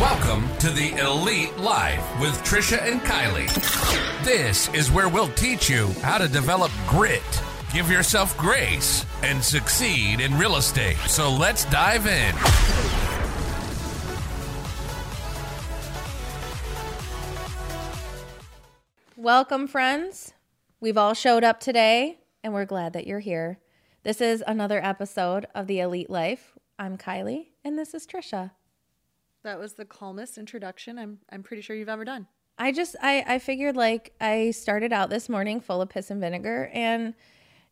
Welcome to the Elite Life with Trisha and Kylie. This is where we'll teach you how to develop grit, give yourself grace, and succeed in real estate. So let's dive in. Welcome, friends. We've all showed up today, and we're glad that you're here. This is another episode of The Elite Life. I'm Kylie, and this is Trisha. That was the calmest introduction I'm I'm pretty sure you've ever done. I just I I figured like I started out this morning full of piss and vinegar and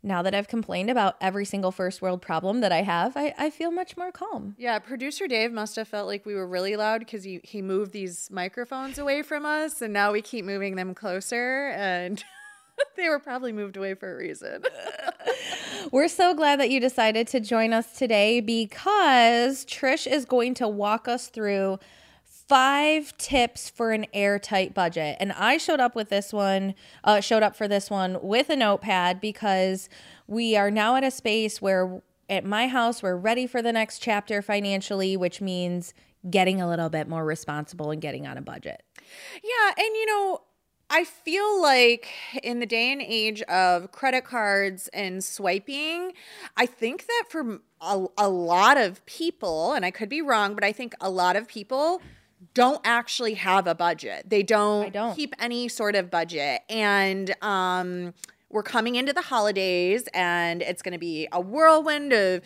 now that I've complained about every single first world problem that I have, I, I feel much more calm. Yeah, producer Dave must have felt like we were really loud because he, he moved these microphones away from us and now we keep moving them closer and they were probably moved away for a reason. We're so glad that you decided to join us today because Trish is going to walk us through five tips for an airtight budget. And I showed up with this one, uh, showed up for this one with a notepad because we are now at a space where at my house, we're ready for the next chapter financially, which means getting a little bit more responsible and getting on a budget. Yeah, and you know, I feel like in the day and age of credit cards and swiping, I think that for a, a lot of people, and I could be wrong, but I think a lot of people don't actually have a budget. They don't, don't. keep any sort of budget. And um we're coming into the holidays and it's going to be a whirlwind of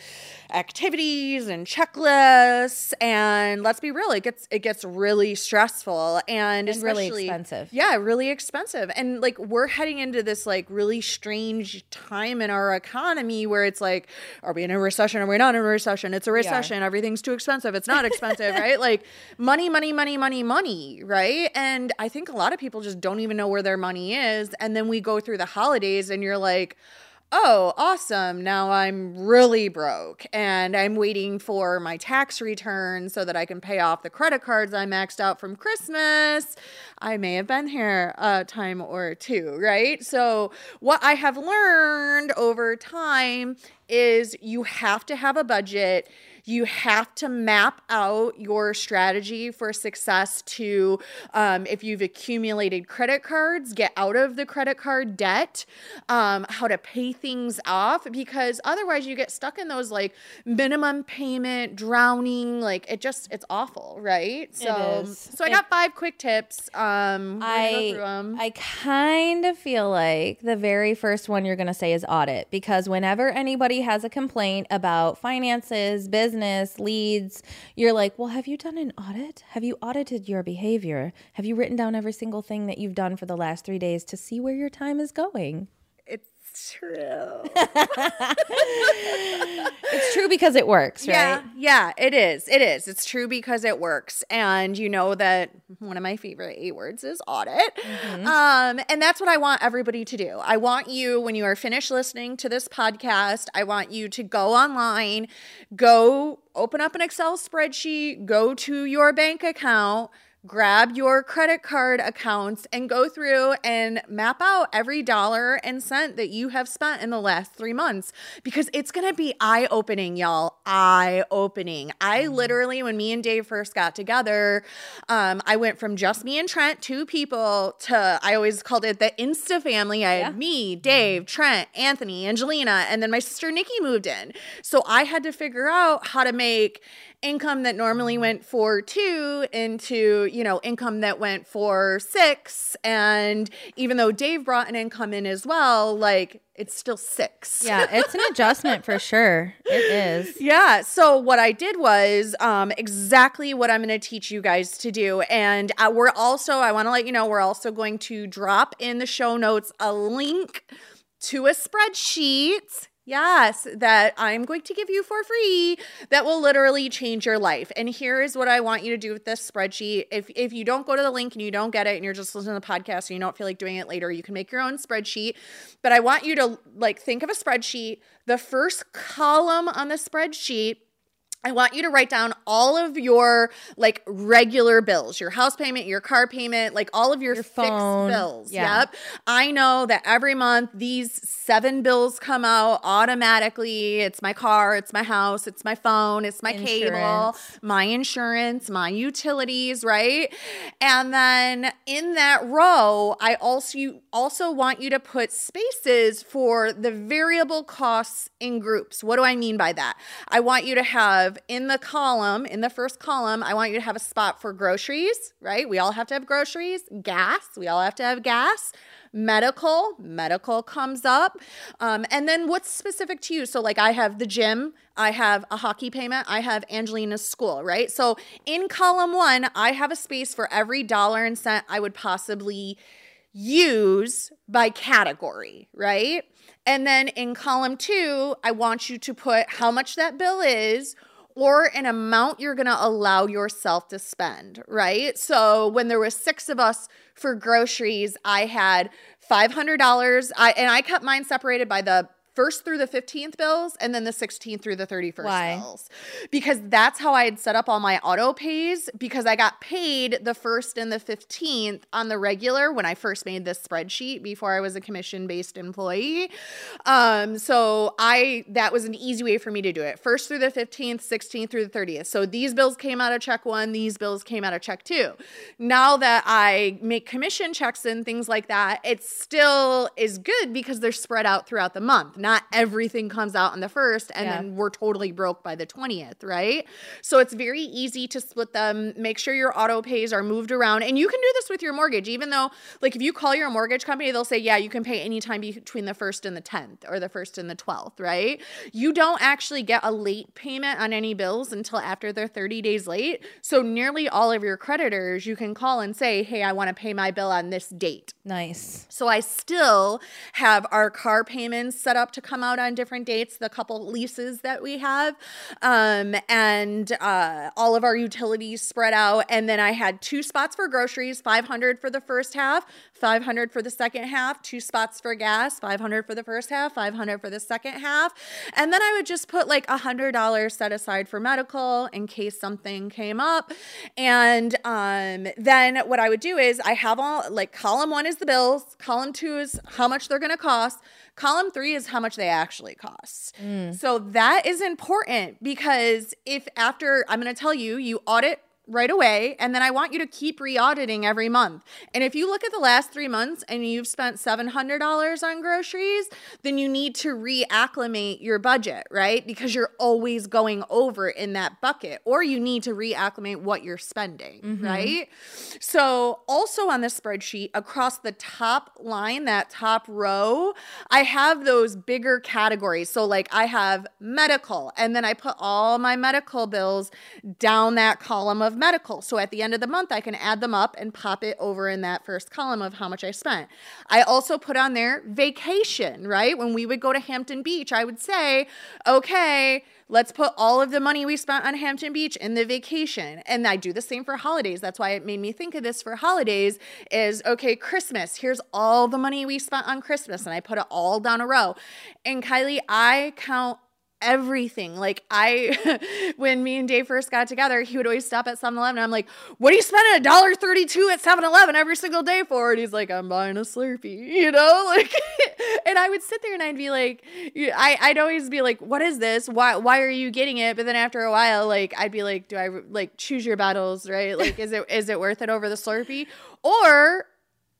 activities and checklists and let's be real it gets it gets really stressful and, And really expensive. yeah really expensive and like we're heading into this like really strange time in our economy where it's like are we in a recession? Are we not in a recession? It's a recession. Everything's too expensive. It's not expensive right? Like money money money money money right? And i think a lot of people just don't even know where their money is and then we go through the holidays and you're like oh, awesome. Now I'm really broke and I'm waiting for my tax return so that I can pay off the credit cards I maxed out from Christmas. I may have been here a time or two, right? So, what I have learned over time is you have to have a budget. You have to map out your strategy for success to, um, if you've accumulated credit cards, get out of the credit card debt, um, how to pay things off, because otherwise you get stuck in those like minimum payment drowning. Like it just, it's awful, right? So, so I It- got five quick tips. Um, we're gonna go through 'em. I I kind of feel like the very first one you're going to say is audit because whenever anybody has a complaint about finances, business, leads, you're like, "Well, have you done an audit? Have you audited your behavior? Have you written down every single thing that you've done for the last 3 days to see where your time is going?" It's true. It's true because it works, right? Yeah, yeah, it is. It is. It's true because it works. And you know that one of my favorite eight words is audit. Mm-hmm. Um, and that's what I want everybody to do. I want you, when you are finished listening to this podcast, I want you to go online, go open up an Excel spreadsheet, go to your bank account. Grab your credit card accounts and go through and map out every dollar and cent that you have spent in the last three months because it's gonna be eye opening, y'all. Eye opening. I literally, when me and Dave first got together, um, I went from just me and Trent, two people, to I always called it the Insta family. I had me, Dave, Trent, Anthony, Angelina, and then my sister Nikki moved in. So I had to figure out how to make income that normally went for two into, you know, income that went for six. And even though Dave brought an income in as well, like it's still six. Yeah, it's an adjustment for sure. It is. Yeah. So what I did was um, exactly what I'm going to teach you guys to do, and uh, we're also I want to let you know we're also going to drop in the show notes a link to a spreadsheet. Yes, that I'm going to give you for free that will literally change your life. And here is what I want you to do with this spreadsheet. If if you don't go to the link and you don't get it and you're just listening to the podcast and you don't feel like doing it later, you can make your own spreadsheet. But I want you to like think of a spreadsheet. The first column on the spreadsheet I want you to write down all of your like regular bills, your house payment, your car payment, like all of your, Your fixed phone. bills. Yeah. Yep. I know that every month these seven bills come out automatically. It's my car, it's my house, it's my phone, it's my cable, my insurance, my utilities, right? And then in that row, I also you also want you to put spaces for the variable costs in groups. What do I mean by that? I want you to have in the column, in the first column, I want you to have a spot for groceries, right? We all have to have groceries, gas, we all have to have gas. Medical medical comes up. Um, and then what's specific to you? So like i have the gym i have a hockey payment i have angelina's school right? So in column one i have a space for every dollar and cent i would possibly use by category right? And then in column two i want you to put how much that bill is or an amount you're going to allow yourself to spend, right? So when there was 6 of us for groceries, I had $500 I and I kept mine separated by the first through the 15th bills and then the 16th through the 31st Why? bills because that's how I had set up all my auto pays because I got paid the first and the 15th on the regular when I first made this spreadsheet before I was a commission based employee. Um, so I that was an easy way for me to do it. First through the 15th, 16th through the 30th. So these bills came out of check one, these bills came out of check two. Now that I make commission checks and things like that, it still is good because they're spread out throughout the month. Not everything comes out on the first and Yeah. then we're totally broke by the 20th, right? So it's very easy to split them. Make sure your auto pays are moved around. And you can do this with your mortgage, even though, like, if you call your mortgage company, they'll say, yeah, you can pay anytime between the first and the 10th or the first and the 12th, right? You don't actually get a late payment on any bills until after they're 30 days late. So nearly all of your creditors, you can call and say, hey, I want to pay my bill on this date. Nice. So I still have our car payments set up to come out on different dates, the couple leases that we have, um, and uh, all of our utilities spread out. And then I had two spots for groceries, 500 for the first half, 500 for the second half, two spots for gas, 500 for the first half, 500 for the second half. And then I would just put like a $100 set aside for medical in case something came up. And um, then what I would do is I have all like column one is the bills, column two is how much they're going to cost. Column three is how much they actually cost. Mm. So that is important because if after, I'm going to tell you, you audit right away and then I want you to keep re-auditing every month. And if you look at the last 3 months and you've spent $700 on groceries, then you need to reacclimate your budget, right? Because you're always going over in that bucket or you need to reacclimate what you're spending, mm-hmm. right? So, also on the spreadsheet across the top line, that top row, I have those bigger categories. So like I have medical and then I put all my medical bills down that column of medical. So at the end of the month, I can add them up and pop it over in that first column of how much I spent. I also put on there vacation, right? When we would go to Hampton Beach, I would say, okay, let's put all of the money we spent on Hampton Beach in the vacation. And I do the same for holidays. That's why it made me think of this for holidays is okay, Christmas. Here's all the money we spent on Christmas and I put it all down a row. And Kylie, I count everything. Like I when me and Dave first got together, he would always stop at 7-Eleven. I'm like, what are you spending a dollar thirty-two at 7-Eleven every single day for? And he's like, I'm buying a Slurpee, you know? Like and I would sit there and I'd be like, I, I'd always be like, what is this? Why why are you getting it? But then after a while, like I'd be like, do I like choose your battles, right? Like, is it is it worth it over the Slurpee? Or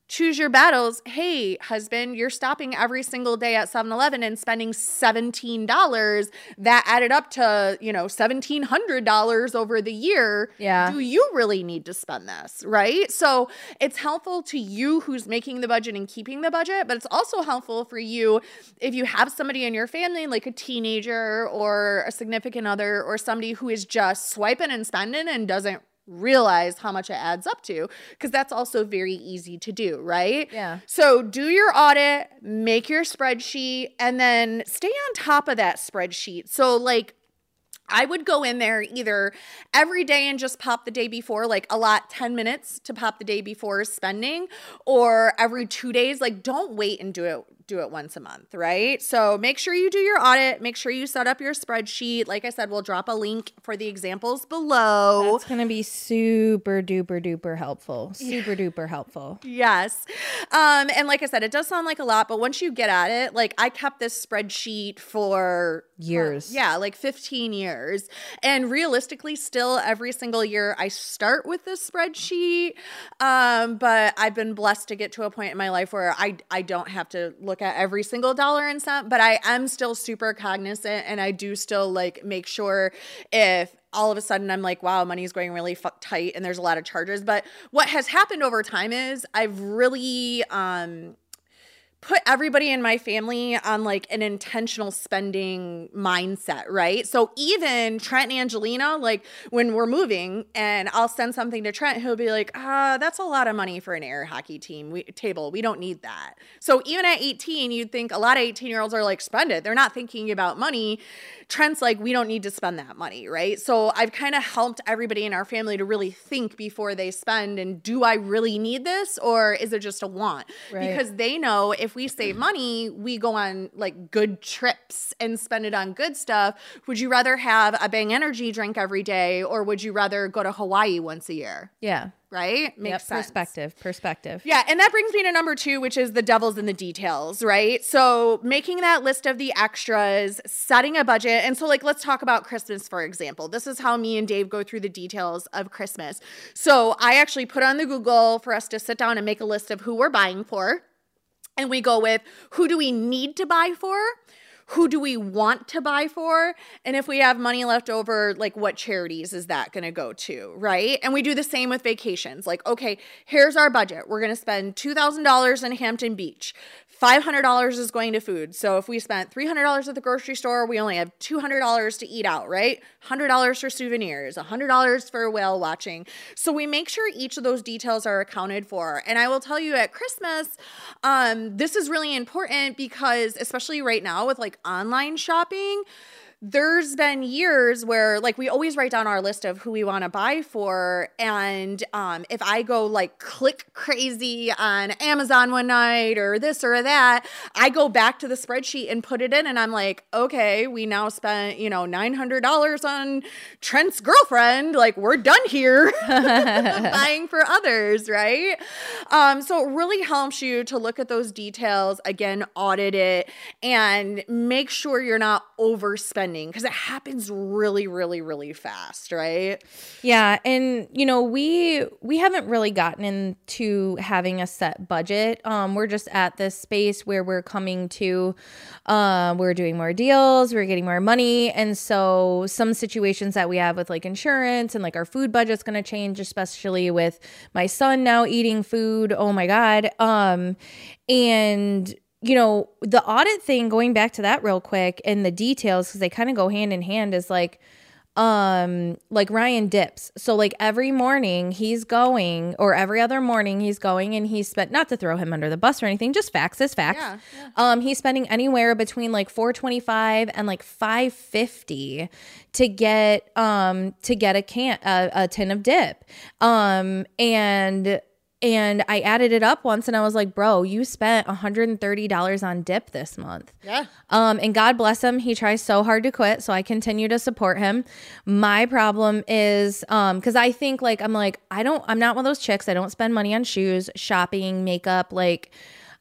choose your battles. Hey, husband, you're stopping every single day at 7-Eleven and spending $17. That added up to, you know, $1,700 over the year. Yeah. Do you really need to spend this, right? So it's helpful to you who's making the budget and keeping the budget, but it's also helpful for you if you have somebody in your family, like a teenager or a significant other or somebody who is just swiping and spending and doesn't realize how much it adds up to because that's also very easy to do, right? Yeah. So do your audit, make your spreadsheet, and then stay on top of that spreadsheet. So, like, I would go in there either every day and just pop the day before, like a lot 10 minutes to pop the day before spending, or every two days. Like, don't wait and do it do it once a month, right? So make sure you do your audit. Make sure you set up your spreadsheet. Like I said, we'll drop a link for the examples below. That's going to be super duper duper helpful. Super duper helpful. Yes. Um, and like I said, it does sound like a lot, but once you get at it, like I kept this spreadsheet for Years. yeah, like 15 years. And realistically, still every single year I start with this spreadsheet. Um, but I've been blessed to get to a point in my life where I I don't have to look at every single dollar and cent, but I am still super cognizant and I do still like make sure if all of a sudden I'm like, wow, money is going really fuck tight and there's a lot of charges. But what has happened over time is I've really um put everybody in my family on like an intentional spending mindset, right? So even Trent and Angelina, like when we're moving and I'll send something to Trent, he'll be like, ah, that's a lot of money for an air hockey team we, table. We don't need that. So even at 18, you'd think a lot of 18 year olds are like, spend it. They're not thinking about money. Trent's like, we don't need to spend that money, right? So I've kind of helped everybody in our family to really think before they spend and do I really need this or is it just a want? Right. Because they know if we save money, we go on like good trips and spend it on good stuff. Would you rather have a Bang Energy drink every day or would you rather go to Hawaii once a year? Yeah. Right? Makes Yep. sense. Perspective. Perspective. Yeah, and that brings me to number two, which is the devil's in the details, right? So making that list of the extras, setting a budget. And so, like, let's talk about Christmas, for example. This is how me and Dave go through the details of Christmas. So I actually put on the Google for us to sit down and make a list of who we're buying for. And we go with who do we need to buy for? Who do we want to buy for? And if we have money left over, like what charities is that going to go to? Right. And we do the same with vacations. Like, okay, here's our budget. We're going to spend $2,000 in Hampton Beach. $500 is going to food. So if we spent $300 at the grocery store, we only have $200 to eat out, right? $100 for souvenirs, $100 for whale watching. So we make sure each of those details are accounted for. And I will tell you at Christmas, um, this is really important because, especially right now with like online shopping, there's been years where like we always write down our list of who we want to buy for and um if i go like click crazy on amazon one night or this or that i go back to the spreadsheet and put it in and i'm like okay we now spent you know $900 on trent's girlfriend like we're done here buying for others right? Um so it really helps you to look at those details again audit it and make sure you're not overspending because it happens really really really fast right Yeah, and you know, we we haven't really gotten into having a set budget. Um we're just at this space where we're coming to uh we're doing more deals, we're getting more money, and so some situations that we have with like insurance and like our food budget's going to change especially with my son now eating food. Oh my god. Um and you know, the audit thing going back to that real quick and the details cuz they kind of go hand in hand is like um like Ryan dips. So like every morning he's going or every other morning he's going and he's spent not to throw him under the bus or anything, just facts is facts. Yeah, Um he's spending anywhere between like 425 and like 550 to get um to get a can a, a tin of dip. Um and and I added it up once and I was like, bro, you spent $130 on dip this month. yeah Um, and God bless him. He tries so hard to quit. So I continue to support him. My problem is, um, cause I think like, I'm like, I don't, I'm not one of those chicks. I don't spend money on shoes, shopping, makeup. Like,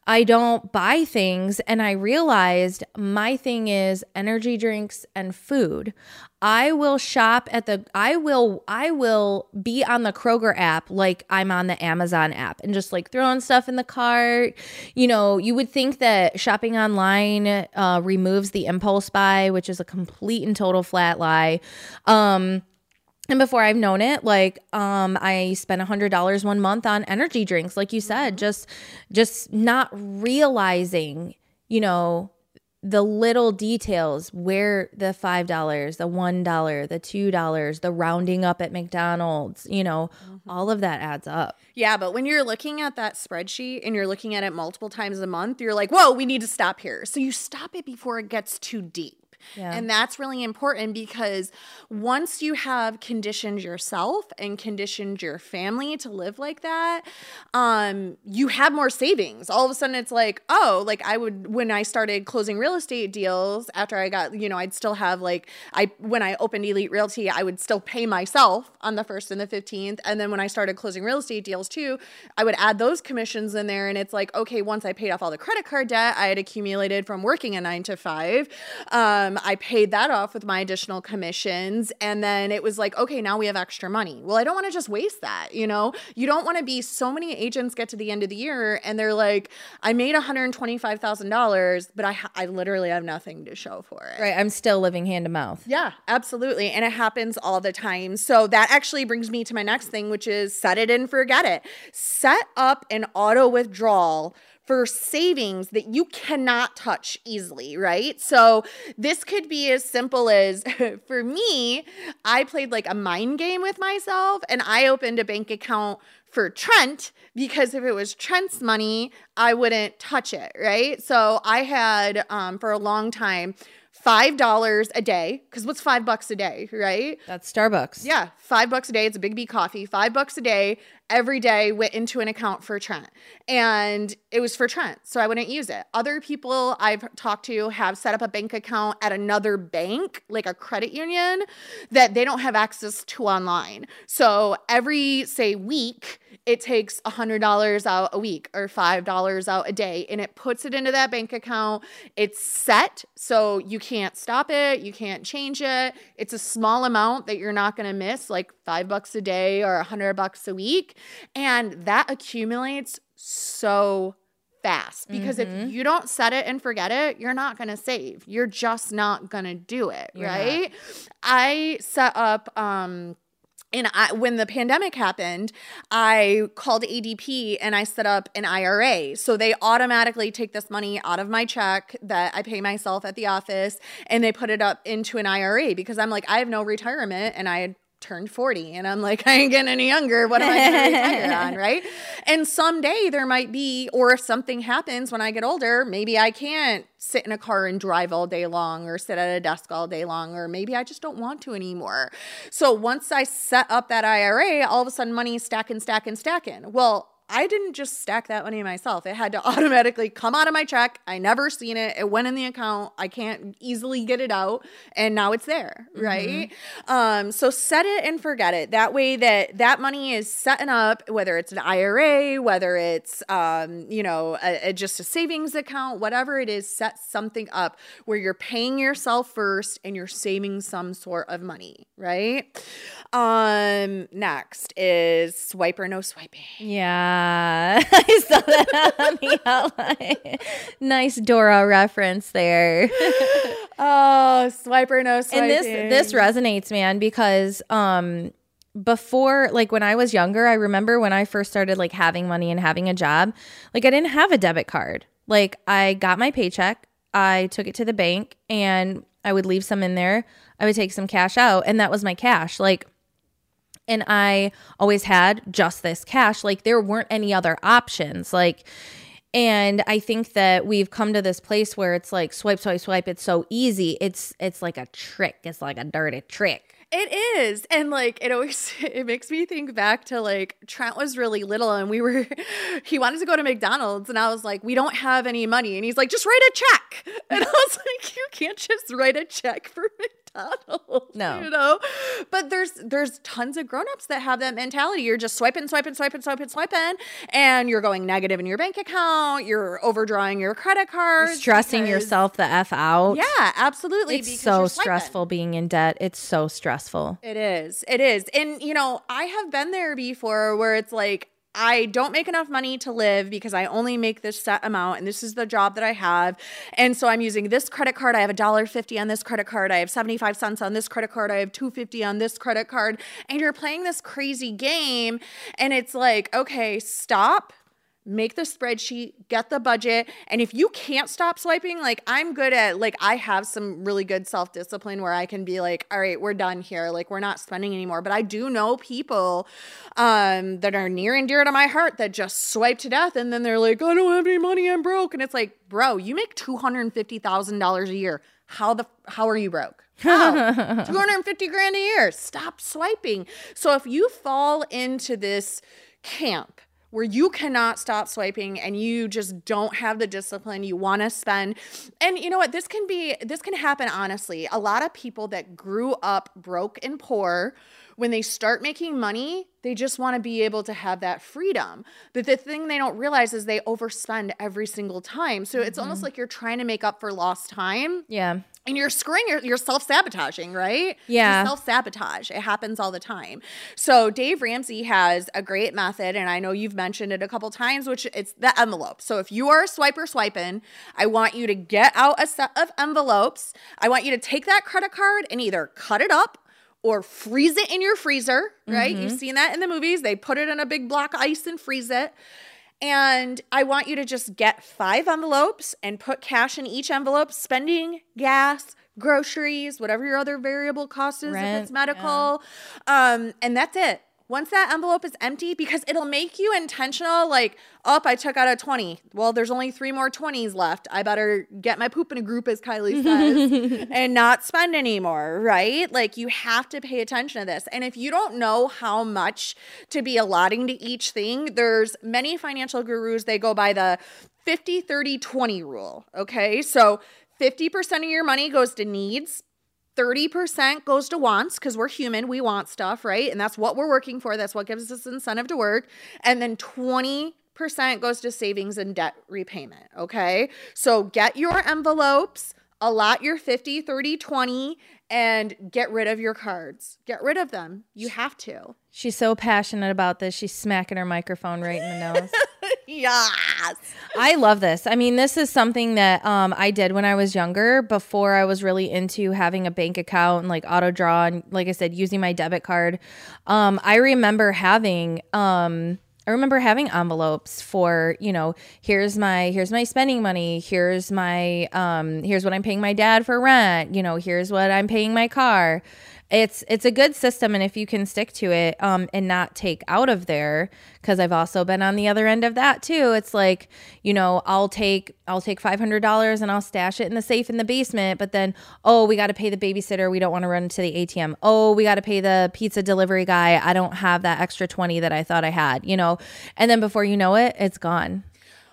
I don't buy things. And I realized my thing is energy drinks and food. I will shop at the I will I will be on the Kroger app like I'm on the Amazon app and just like throwing stuff in the cart. You know, you would think that shopping online uh, removes the impulse buy, which is a complete and total flat lie. Um and before I've known it, like um, I spent a hundred dollars one month on energy drinks, like you said, just just not realizing, you know, the little details where the five dollars, the one dollar, the two dollars, the rounding up at McDonald's, you know, all of that adds up. Yeah, but when you're looking at that spreadsheet and you're looking at it multiple times a month, you're like, whoa, we need to stop here. So you stop it before it gets too deep. Yeah. And that's really important because once you have conditioned yourself and conditioned your family to live like that, um, you have more savings. All of a sudden, it's like, oh, like I would, when I started closing real estate deals after I got, you know, I'd still have like, I, when I opened Elite Realty, I would still pay myself on the first and the 15th. And then when I started closing real estate deals too, I would add those commissions in there. And it's like, okay, once I paid off all the credit card debt I had accumulated from working a nine to five, um, I paid that off with my additional commissions. And then it was like, okay, now we have extra money. Well, I don't want to just waste that. You know, you don't want to be so many agents get to the end of the year and they're like, I made $125,000, but I, ha- I literally have nothing to show for it. Right. I'm still living hand to mouth. Yeah, absolutely. And it happens all the time. So that actually brings me to my next thing, which is set it and forget it. Set up an auto withdrawal for savings that you cannot touch easily, right? So this could be as simple as for me, I played like a mind game with myself and I opened a bank account for Trent because if it was Trent's money, I wouldn't touch it, right? So I had um, for a long time five dollars a day because what's five bucks a day, right? That's Starbucks. Yeah, five bucks a day. It's a big B coffee. Five bucks a day every day went into an account for Trent, and it was for Trent, so I wouldn't use it. Other people I've talked to have set up a bank account at another bank, like a credit union, that they don't have access to online. So every say week, it takes $100 out a week or $5 out a day and it puts it into that bank account. It's set, so you can't stop it, you can't change it. It's a small amount that you're not going to miss, like 5 bucks a day or a 100 bucks a week, and that accumulates so fast because Mm-hmm. if you don't set it and forget it, you're not going to save. You're just not going to do it, You're right? I set up um and I, when the pandemic happened, I called ADP and I set up an IRA. So they automatically take this money out of my check that I pay myself at the office and they put it up into an IRA because I'm like, I have no retirement and I had turned 40 and I'm like, I ain't getting any younger. What am I going to retire on? Right. And someday there might be, or if something happens when I get older, maybe I can't sit in a car and drive all day long or sit at a desk all day long, or maybe I just don't want to anymore. So once I set up that IRA, all of a sudden money is stacking, stacking, stacking. Well, I didn't just stack that money myself. It had to automatically come out of my check. I never seen it. It went in the account. I can't easily get it out. And now it's there, right? Um, so set it and forget it. That way that that money is setting up, whether it's an IRA, whether it's, um, you know, a, a- just a savings account, whatever it is, set something up where you're paying yourself first and you're saving some sort of money, right? Um, next is swipe or no swiping. Yeah. I saw that on the outline. nice Dora reference there. Oh, swipe or no swiping. and this this resonates man because um before like when i was younger i remember when i first started like having money and having a job like i didn't have a debit card like i got my paycheck i took it to the bank and i would leave some in there i would take some cash out and that was my cash like and I always had just this cash. Like there weren't any other options. Like, and I think that we've come to this place where it's like swipe, swipe, swipe. It's so easy. It's it's like a trick. It's like a dirty trick. It is. And like it always it makes me think back to like Trent was really little and we were he wanted to go to McDonald's and I was like, We don't have any money. And he's like, just write a check. And I was like, You can't just write a check for McDonald's. No. You know? But there's there's tons of grown-ups that have that mentality. You're just swiping, swiping, swiping, swiping, swiping, and you're going negative in your bank account, you're overdrawing your credit cards. Stressing because- yourself the F out. Yeah, absolutely. It's so stressful being in debt. It's so stressful. It is. It is. And, you know, I have been there before where it's like, I don't make enough money to live because I only make this set amount and this is the job that I have. And so I'm using this credit card. I have a dollar fifty on this credit card. I have 75 cents on this credit card. I have 250 on this credit card. And you're playing this crazy game and it's like, okay, stop make the spreadsheet, get the budget. And if you can't stop swiping, like I'm good at, like, I have some really good self discipline where I can be like, all right, we're done here. Like, we're not spending anymore. But I do know people um, that are near and dear to my heart that just swipe to death and then they're like, I don't have any money, I'm broke. And it's like, bro, you make $250,000 a year. How the how are you broke? How? 250 grand a year. Stop swiping. So if you fall into this camp where you cannot stop swiping and you just don't have the discipline you want to spend. And you know what? This can be this can happen honestly. A lot of people that grew up broke and poor when they start making money they just want to be able to have that freedom. But the thing they don't realize is they overspend every single time. So it's almost mm-hmm. like you're trying to make up for lost time. Yeah. And you're screwing your, you're self-sabotaging right? Yeah. self-sabotage. It happens all the time. So dave ramsey has a great method and i know you've mentioned it a couple times which it's the envelope. So if you are a swiper swiping i want you to get out a set of envelopes. I want you to take that credit card and either cut it up or freeze it in your freezer right? You've mm-hmm. seen that in the movies. They put it in a big block of ice and freeze it and I want you to just get five envelopes and put cash in each envelope, spending, gas, groceries, whatever your other variable cost is, if it's medical. Um, and that's it. Once that envelope is empty, because it'll make you intentional, like, up, I took out a 20. Well, there's only three more 20s left. I better get my poop in a group, as Kylie says, and not spend anymore, right? Like, you have to pay attention to this. And if you don't know how much to be allotting to each thing, there's many financial gurus, they go by the 50, 30, 20 rule. Okay. So 50% of your money goes to needs. 30% goes to wants because we're human. We want stuff, right? And that's what we're working for. That's what gives us incentive to work. And then 20% goes to savings and debt repayment. Okay. So get your envelopes, allot your 50, 30, 20, and get rid of your cards. Get rid of them. You have to. She's so passionate about this. She's smacking her microphone right in the nose. Yes. I love this. I mean, this is something that um, I did when I was younger, before I was really into having a bank account and like auto draw and, like I said, using my debit card. Um, I remember having. Um, I remember having envelopes for, you know, here's my here's my spending money, here's my um here's what I'm paying my dad for rent, you know, here's what I'm paying my car. It's it's a good system and if you can stick to it um and not take out of there cuz I've also been on the other end of that too. It's like, you know, I'll take I'll take $500 and I'll stash it in the safe in the basement, but then oh, we got to pay the babysitter, we don't want to run to the ATM. Oh, we got to pay the pizza delivery guy. I don't have that extra 20 that I thought I had, you know. And then before you know it, it's gone.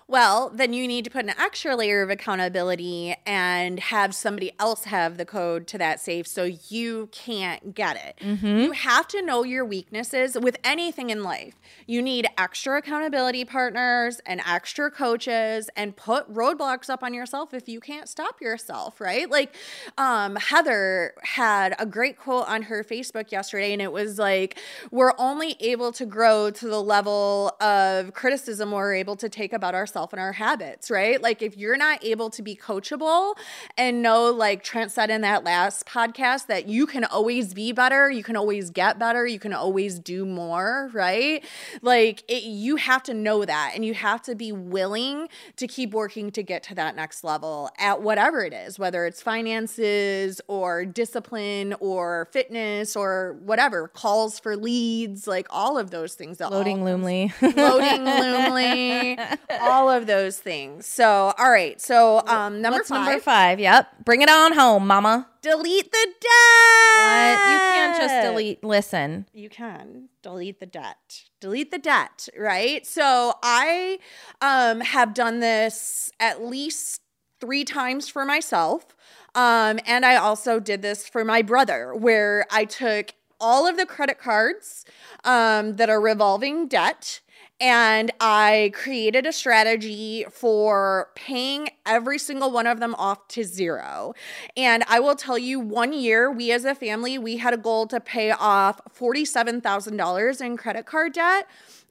Well, then you need to put an extra layer of accountability and have somebody else have the code to that safe so you can't get it. You have to know your weaknesses with anything in life. You need extra accountability partners and extra coaches and put roadblocks up on yourself if you can't stop yourself, right? Like um, Heather had a great quote on her Facebook yesterday, and it was like, We're only able to grow to the level of criticism we're able to take about ourselves and our habits, right? Like if you're not able to be coachable and know, like Trent said in that last podcast, that you can always be better, you can always get better, you can always do more, right? Like it, you have to know that and you have to be willing to keep working to get to that next level at whatever it is, whether it's finances or discipline or fitness or whatever, calls for leads, like all of those things. that all Loading Loomly. loading Loomly, all of those things. So, all right. So, um, number What's five, number five? Yep. Bring it on home, mama. delete the debt. you can't just delete. Listen. You can delete the debt. Delete the debt, right? So, I um have done this at least three times for myself. Um, and I also did this for my brother, where I took all of the credit cards um, that are revolving debt and I created a strategy for paying every single one of them off to zero. And I will tell you, one year, we as a family, we had a goal to pay off $47,000 in credit card debt.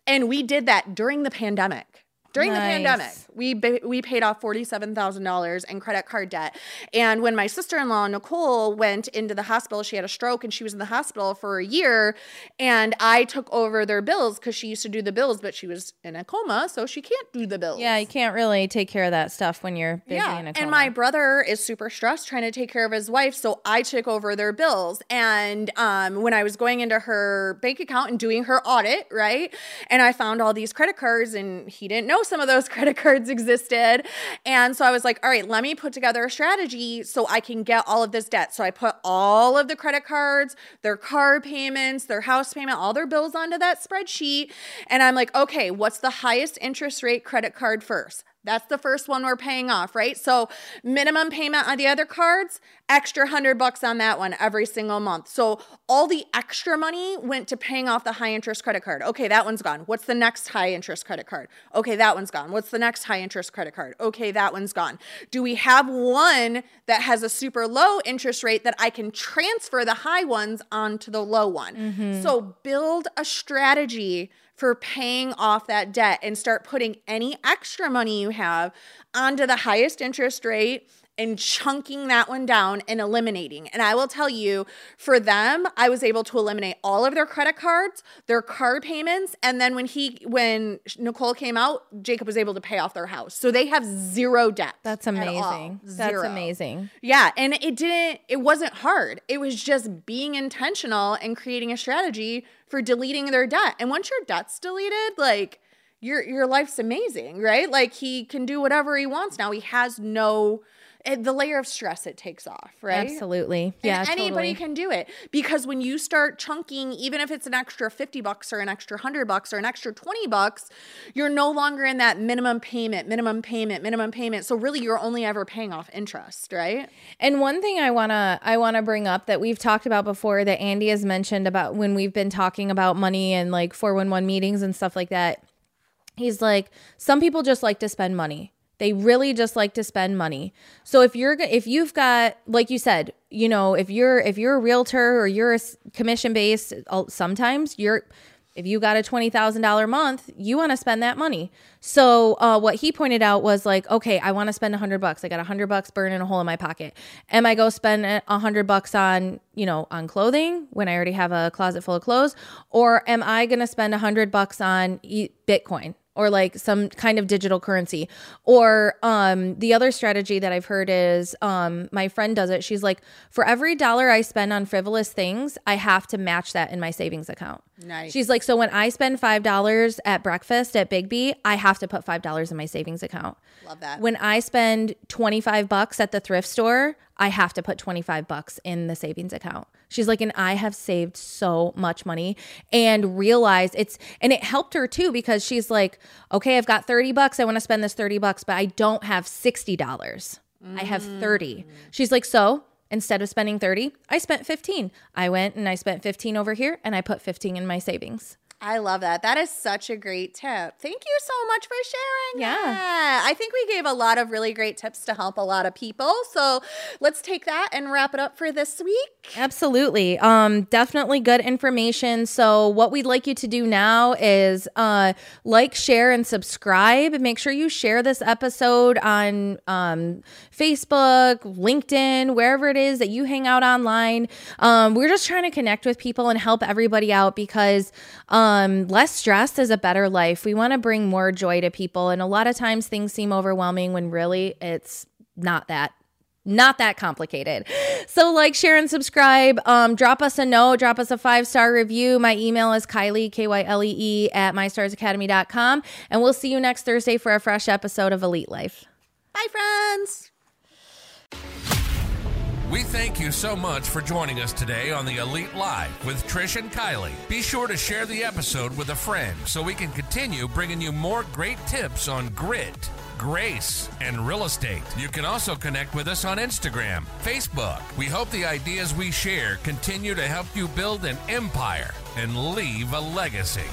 And we did that during the pandemic. During the pandemic, we we paid off forty seven thousand dollars in credit card debt. And when my sister in law Nicole went into the hospital, she had a stroke and she was in the hospital for a year. And I took over their bills because she used to do the bills, but she was in a coma, so she can't do the bills. Yeah, you can't really take care of that stuff when you're busy Yeah, in a coma. and my brother is super stressed trying to take care of his wife, so I took over their bills. And um, when I was going into her bank account and doing her audit, right, and I found all these credit cards, and he didn't know some of those credit cards existed. And so I was like, all right, let me put together a strategy so I can get all of this debt. So I put all of the credit cards, their car payments, their house payment, all their bills onto that spreadsheet. And I'm like, okay, what's the highest interest rate credit card first? That's the first one we're paying off, right? So minimum payment on the other cards, extra hundred bucks on that one every single month. So all the extra money went to paying off the high interest credit card. Okay, that one's gone. What's the next high interest credit card? Okay, that one's gone. What's the next high interest credit card? Okay, that one's gone. Do we have one that has a super low interest rate that I can transfer the high ones onto the low one? Mm-hmm. So build a strategy for paying off that debt and start putting any extra money you have onto the highest interest rate and chunking that one down and eliminating. And I will tell you, for them, I was able to eliminate all of their credit cards, their card payments, and then when he when Nicole came out, Jacob was able to pay off their house. So they have zero debt. That's amazing. That's amazing. Yeah, and it didn't it wasn't hard. It was just being intentional and creating a strategy for deleting their debt. And once your debt's deleted, like your your life's amazing, right? Like he can do whatever he wants now. He has no the layer of stress it takes off, right? Absolutely. Yeah. Anybody totally. can do it because when you start chunking, even if it's an extra 50 bucks or an extra 100 bucks or an extra 20 bucks, you're no longer in that minimum payment, minimum payment, minimum payment. So really you're only ever paying off interest, right? And one thing I want to I want to bring up that we've talked about before that Andy has mentioned about when we've been talking about money and like 411 meetings and stuff like that. He's like some people just like to spend money they really just like to spend money. So if you're if you've got like you said, you know, if you're if you're a realtor or you're a commission based, sometimes you're if you got a $20,000 month, you want to spend that money. So, uh, what he pointed out was like, okay, I want to spend a hundred bucks. I got a hundred bucks burning a hole in my pocket. Am I go spend a hundred bucks on, you know, on clothing when I already have a closet full of clothes? Or am I going to spend a hundred bucks on Bitcoin? Or like some kind of digital currency. Or um, the other strategy that I've heard is um, my friend does it. She's like, for every dollar I spend on frivolous things, I have to match that in my savings account. Nice. She's like, so when I spend five dollars at breakfast at Big B, I have to put five dollars in my savings account. Love that. When I spend twenty five bucks at the thrift store, I have to put twenty five bucks in the savings account. She's like, and I have saved so much money and realized it's, and it helped her too because she's like, okay, I've got 30 bucks. I want to spend this 30 bucks, but I don't have $60. Mm. I have 30. She's like, so instead of spending 30, I spent 15. I went and I spent 15 over here and I put 15 in my savings. I love that. That is such a great tip. Thank you so much for sharing. Yeah. That. I think we gave a lot of really great tips to help a lot of people. So let's take that and wrap it up for this week. Absolutely. Um, definitely good information. So what we'd like you to do now is uh, like, share, and subscribe. Make sure you share this episode on um, Facebook, LinkedIn, wherever it is that you hang out online. Um, we're just trying to connect with people and help everybody out because um, less stress is a better life. We want to bring more joy to people. And a lot of times things seem overwhelming when really it's not that not that complicated. So like, share, and subscribe. Um, drop us a note, drop us a five star review. My email is Kylie, K Y L E E, at mystarsacademy.com. And we'll see you next Thursday for a fresh episode of Elite Life. Bye, friends. We thank you so much for joining us today on the Elite Life with Trish and Kylie. Be sure to share the episode with a friend so we can continue bringing you more great tips on grit, grace, and real estate. You can also connect with us on Instagram, Facebook. We hope the ideas we share continue to help you build an empire and leave a legacy.